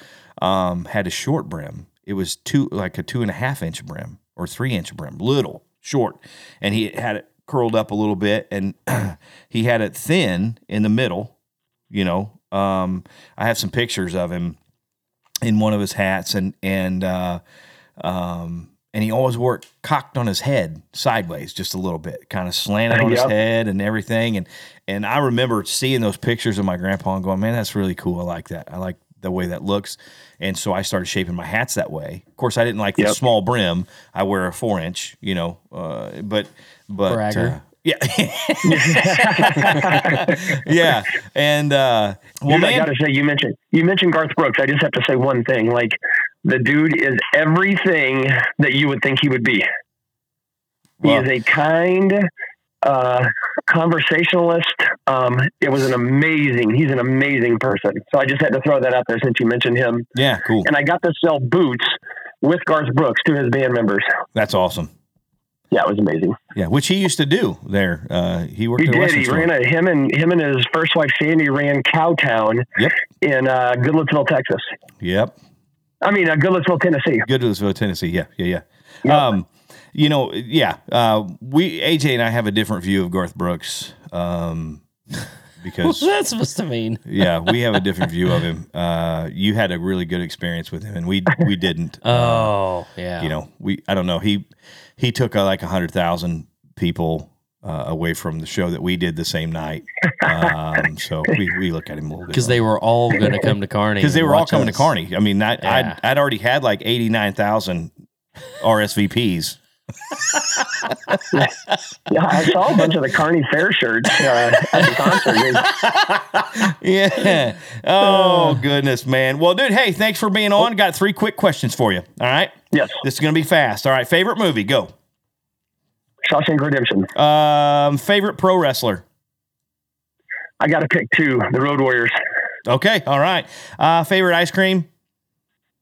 um, had a short brim. It was two like a two and a half inch brim or three inch brim, little short, and he had it curled up a little bit, and he had it thin in the middle. You know, um, I have some pictures of him in one of his hats, and and uh, um, and he always wore it cocked on his head sideways, just a little bit, kind of slanted on his head and everything. And and I remember seeing those pictures of my grandpa and going, man, that's really cool. I like that. I like the way that looks. And so I started shaping my hats that way. Of course, I didn't like the small brim. I wear a four inch, you know, uh, but but Bragger. uh, yeah, yeah, and uh, well, Dude, I gotta say, you mentioned you mentioned Garth Brooks. I just have to say one thing. Like the dude is everything that you would think he would be. Well- he is a kind uh, conversationalist. Um, it was an amazing. He's an amazing person. So I just had to throw that out there since you mentioned him. yeah, cool. And I got to sell boots with Garth Brooks to his band members. That's awesome. Yeah, it was amazing. Yeah, which he used to do there. Uh, he worked He did. He store. ran a him and him and his first wife Sandy ran Cowtown Yep. in uh, Goodlettsville, Texas. Yep. I mean, uh, Goodlettsville, Tennessee. Goodlettsville, Tennessee. Yeah, yeah, yeah. Yep. Um, you know, yeah. Uh, we AJ and I have a different view of Garth Brooks. Um, What's because that supposed to mean? yeah, we have a different view of him. Uh, you had a really good experience with him, and we we didn't. Oh, yeah. you know, we I don't know. He he took uh, like a hundred thousand people uh, away from the show that we did the same night. Um, so we, we look at him a little bit because they were all going to come to Carney. because they were all coming us. to Carney. I mean, I, Yeah. I'd, I'd already had like eighty nine thousand RSVPs. Yeah, I saw a bunch of the Carney Fair shirts uh, at the concert. Yeah. Oh goodness, man. Well, dude, hey, thanks for being on. Got three quick questions for you. All right. Yes, This is gonna be fast. All right. Favorite movie? Go. Shawshank Redemption. Um, favorite pro wrestler. I got to pick two. The Road Warriors. Okay. All right. Uh, favorite ice cream.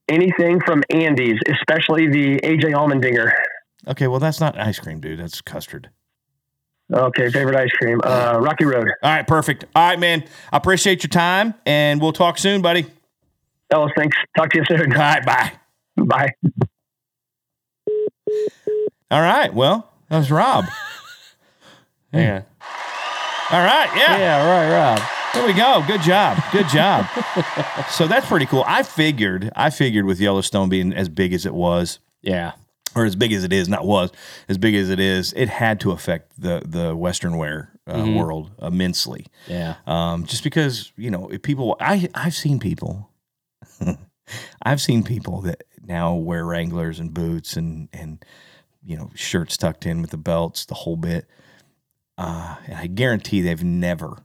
Anything from Andy's, especially the AJ Allmendinger. Okay. Well, that's not ice cream, dude. That's custard. Okay, favorite ice cream. Uh, Rocky Road. All right. Perfect. All right, man. I appreciate your time, and we'll talk soon, buddy. Ellis, thanks. Talk to you soon. All right. Bye. Bye. All right. Well, that was Rob. Yeah. All right. Yeah. Yeah, right, Rob. There we go. Good job. Good job. so that's pretty cool. I figured, I figured with Yellowstone being as big as it was, Yeah. or as big as it is, not was, as big as it is, it had to affect the the Western wear uh, world immensely. Yeah. Um, just because you know, if people, I I've seen people, I've seen people that now wear Wranglers and boots and and you know shirts tucked in with the belts, the whole bit. Uh, and I guarantee they've never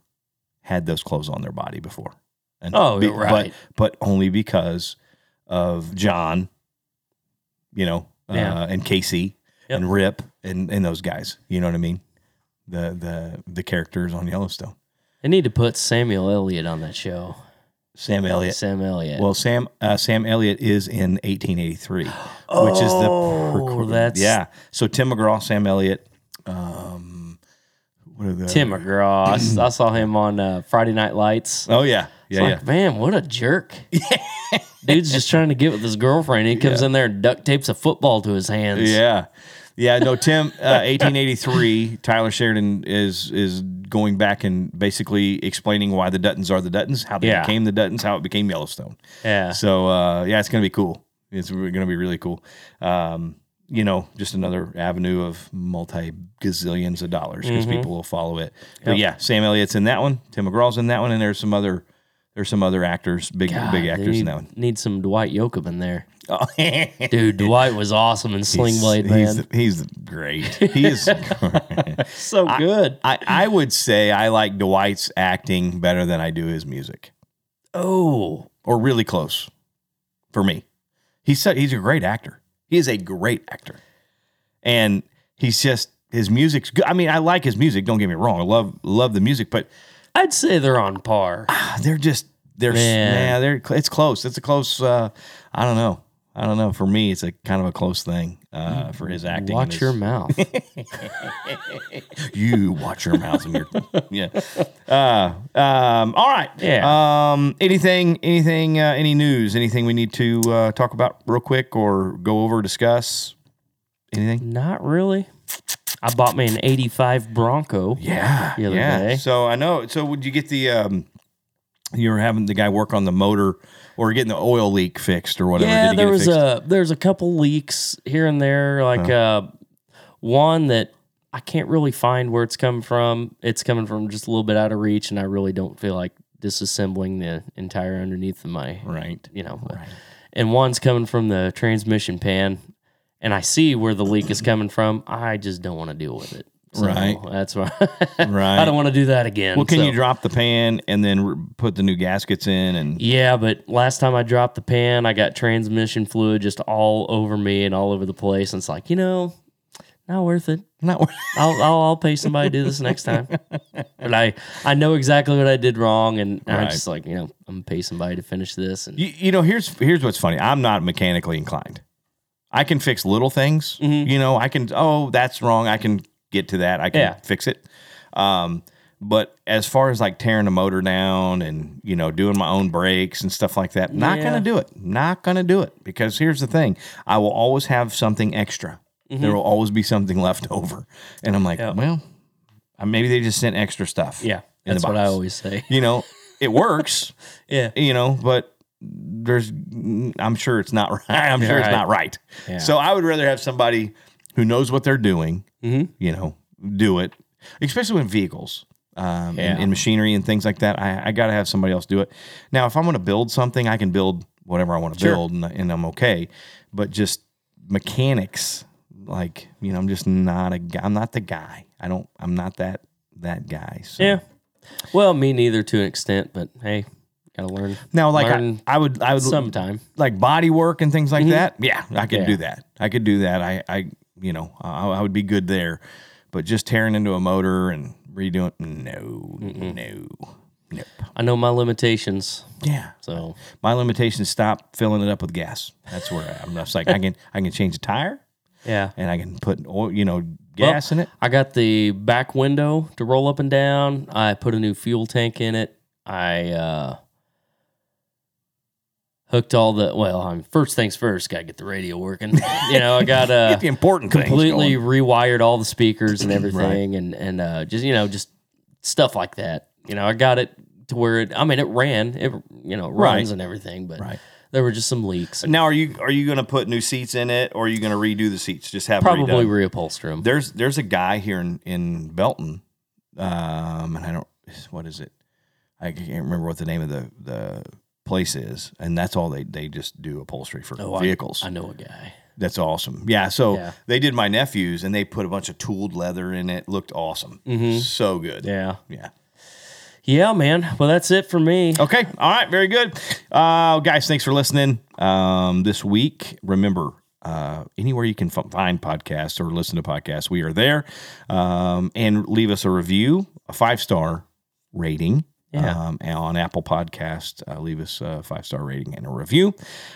had those clothes on their body before. And Oh, be- right. But, but only because of John, you know, Yeah. uh, and Kayce Yep. and Rip and and those guys. You know what I mean? The the the characters on Yellowstone. They need to put Samuel Elliott on that show. Sam Elliott. Sam Elliott. Well, Sam uh, Sam Elliott is in 1883, which is the Oh, that's- yeah. So Tim McGraw, Sam Elliott. Um, what are the Tim McGraw. I saw him on uh, Friday Night Lights. Oh yeah, yeah, It's yeah. like, man, what a jerk. Dude's just trying to get with his girlfriend. He comes in there and duct tapes a football to his hands. Yeah. Yeah, no, Tim, uh, 1883, Tyler Sheridan is is going back and basically explaining why the Duttons are the Duttons, how they Yeah. became the Duttons, how it became Yellowstone. Yeah. So, uh, yeah, it's going to be cool. It's going to be really cool. Um, you know, just another avenue of multi gazillions of dollars because Mm-hmm. people will follow it. But yeah, Sam Elliott's in that one, Tim McGraw's in that one, and there's some other there's some other actors, big God, big actors need, in that one. Need some Dwight Yoakam in there. Oh, Dude, Dwight was awesome in Sling Blade, he's, man. he's great. He is. so good. I, I would say I like Dwight's acting better than I do his music, oh, or really close for me. He's so, he's a great actor. He is a great actor, and he's just his music's good. I mean, I like his music. Don't get me wrong. I love love the music, but I'd say they're on par. they're just they're Man. yeah they're it's close. It's a close. Uh, I don't know. I don't know. For me, it's a kind of a close thing uh, for his acting. and Watch his- your mouth. you watch your mouth and your yeah. Uh, um, all right. Yeah. Um, anything? Anything? Uh, any news? Anything we need to uh, talk about real quick or go over discuss? Anything? Not really. I bought me an 85 Bronco. Yeah. The other yeah. day. So I know. So would you get the? Um, you were having the guy work on the motor or getting the oil leak fixed or whatever. Yeah, Did there was fixed? a there's a couple leaks here and there, like uh, one that I can't really find where it's coming from. It's coming from just a little bit out of reach, and I really don't feel like disassembling the entire underneath of my, right. you know. but- And one's coming from the transmission pan, and I see where the leak is coming from. I just don't want to deal with it. So Right. That's why Right. I don't want to do that again. Well, can so- you drop the pan and then re- put the new gaskets in and Yeah, but last time I dropped the pan, I got transmission fluid just all over me and all over the place. And it's like, you know, not worth it. not? I'll I'll, I'll pay somebody to do this next time. But I I know exactly what I did wrong, and I'm just like, you know, I'm gonna pay somebody to finish this. And You, you know, here's here's what's funny. I'm not mechanically inclined. I can fix little things. Mm-hmm. You know, I can. Oh, that's wrong. I can get to that. I can Yeah. fix it. Um, but as far as like tearing the motor down and you know doing my own brakes and stuff like that, not Yeah. gonna do it. Not gonna do it because here's the thing: I will always have something extra. There will always be something left over, and I'm like, Mm-hmm. Well, uh, maybe they just sent extra stuff. yeah, that's what I always say. You know, it works Yeah, you know, but there's, I'm sure it's not right. I'm sure it's not right. Yeah. So I would rather have somebody who knows what they're doing, Mhm. you know, do it, especially in vehicles. Um, Yeah. and, and machinery and things like that. I, I got to have somebody else do it. Now, if I'm going to build something, I can build whatever I want to Sure. build and, and I'm okay. But just mechanics, like, you know, I'm just not a guy. I'm not the guy. I don't, I'm not that, that guy. So. yeah. Well, me neither to an extent, but hey, gotta learn. Now, like, I, learn I would, I would, sometime. like body work and things like that, yeah, I could Mm-hmm. Yeah. do that. I could do that. I, I, you know, I, I would be good there. But just tearing into a motor and redoing, no, no, nope. I know my limitations, Yeah, so my limitations stop filling it up with gas. That's where I'm just like I can, I can change a tire yeah. and I can put oil, you know, Well, gas in it. I got the back window to roll up and down. I put a new fuel tank in it. I uh, hooked all the well. I'm first things first. Got to get the radio working. you know, I got uh, Get the important completely rewired all the speakers and everything, and and uh, just you know just stuff like that. You know, I got it to where it. I mean, it ran. It you know it Right. runs and everything, but Right. there were just some leaks. Now, are you are you going to put new seats in it, or are you going to redo the seats? Just have Probably redone? reupholster them. there's there's a guy here in in Belton, um, and I don't what is it? I can't remember what the name of the the place is, and that's all they they just do upholstery for Oh, vehicles. I know a guy. that's awesome. Yeah, so Yeah. they did my nephew's, and they put a bunch of tooled leather in it. Looked awesome, so good. Mm-hmm. Yeah. yeah. Yeah, man. Well, that's it for me. Okay. All right. Very good. Uh, guys, thanks for listening. Um, this week, remember, uh, anywhere you can f- find podcasts or listen to podcasts, we are there. Um, and leave us a review, a five star rating, Yeah. um, on Apple Podcast. Uh, leave us a five star rating and a review.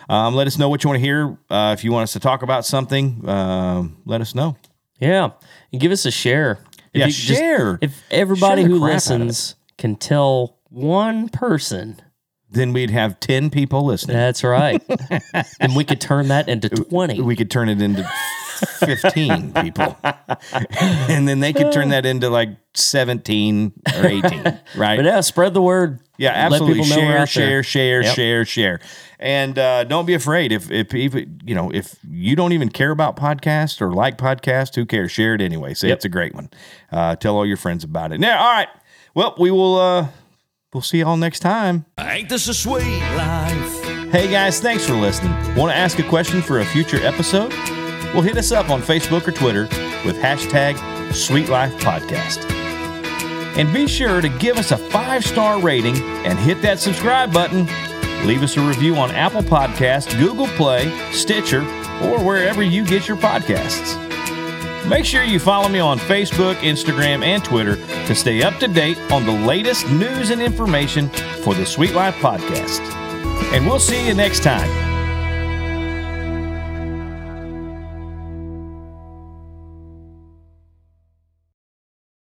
Um, let us know what you want to hear. Uh, if you want us to talk about something, um, let us know. Yeah. And give us a share. If Yeah, you just- share. if everybody Share who crap out of it. listens can tell one person, Then we'd have 10 people listening. that's right. and we could turn that into 20. we could turn it into 15 people. and then they could turn that into like 17 or 18, right? But yeah, spread the word. Yeah, absolutely. people Share, out share, share, Yep. share, share, and uh, don't be afraid. If if even you know if you don't even care about podcasts or like podcasts, who cares? Share it anyway. Say Yep. it's a great one. Uh, tell all your friends about it. Now, all right. Well, we will. Uh, we'll see y'all next time. Ain't this a sweet life? Hey guys, thanks for listening. Want to ask a question for a future episode? Well, hit us up on Facebook or Twitter with hashtag Sweet Life Podcast. And be sure to give us a five star rating and hit that subscribe button. Leave us a review on Apple Podcasts, Google Play, Stitcher, or wherever you get your podcasts. Make sure you follow me on Facebook, Instagram, and Twitter to stay up to date on the latest news and information for the Sweet Life Podcast. And we'll see you next time.